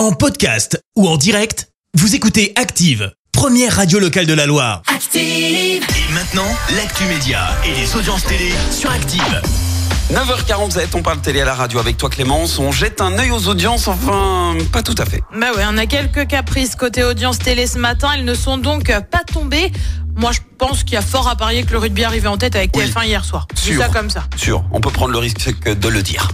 En podcast ou en direct, vous écoutez Active, première radio locale de la Loire. Active. Et maintenant, l'actu média et les audiences télé sur Active. 9h47, on parle télé à la radio avec toi Clémence. On jette un œil aux audiences, enfin, pas tout à fait. Bah ouais, on a quelques caprices côté audience télé ce matin. Elles ne sont donc pas tombées. Moi, je pense qu'il y a fort à parier que le rugby arrivait en tête avec Oui. TF1 hier soir. C'est ça comme ça. Sûr, on peut prendre le risque de le dire.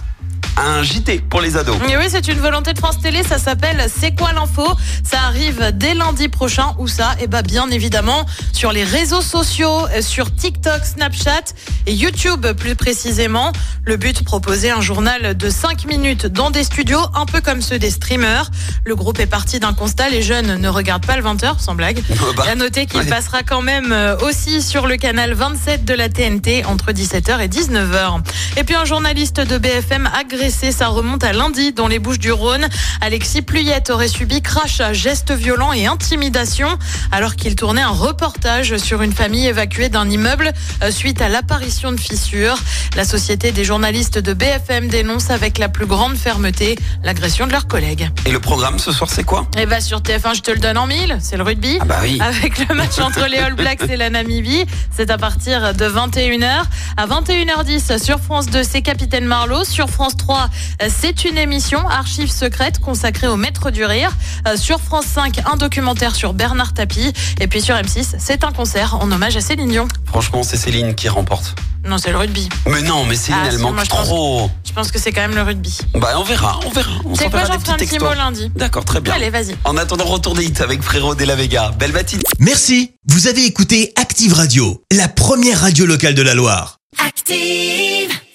Un JT pour les ados. Et oui, c'est une volonté de France Télé. Ça s'appelle C'est quoi l'info? Ça arrive dès lundi prochain. Où ça Eh bah, bien évidemment, sur les réseaux sociaux, euh, sur TikTok, Snapchat et YouTube plus précisément. Le but, proposer un journal de 5 minutes dans des studios, un peu comme ceux des streamers. Le groupe est parti d'un constat. Les jeunes ne regardent pas le 20h, sans blague. bah, à noter qu'il ouais. passera quand même euh, aussi sur le canal 27 de la TNT entre 17h et 19h. Et puis un journaliste de BFM agressé, ça remonte à lundi dans les Bouches du Rhône. Alexis Pluyette aurait subi crash, gestes violents et intimidation alors qu'il tournait un reportage sur une famille évacuée d'un immeuble euh, suite à l'apparition de fissures. La société des journalistes de BFM dénonce avec la plus grande fermeté l'agression de leurs collègues. Et le programme ce soir, c'est quoi? Et bah sur TF1, je te le donne en mille, c'est le rugby. Ah bah oui. Avec le match entre les All Blacks et la Namibie, c'est à partir de 21h. À 21h10 sur France 2, c'est Capitaine Marlowe. Sur France 3, euh, c'est une émission archives secrètes consacrée au maître du rire. Euh, Sur France 5, un documentaire sur Bernard Tapie. Et puis sur M6, c'est un concert en hommage à Céline Dion. Franchement, c'est Céline qui remporte. Non, c'est le rugby. Mais non, mais Céline, Ah, elle manque moi, je pense- trop. Je pense que c'est quand même le rugby. Bah, on verra, on verra. On C'est quoi, j'en ferai un petit mot lundi. D'accord, très bien. Allez, vas-y. En attendant, retour des hits avec Frérot de la Vega. Belle matinée. Merci, vous avez écouté Active Radio, la première radio locale de la Loire. Active.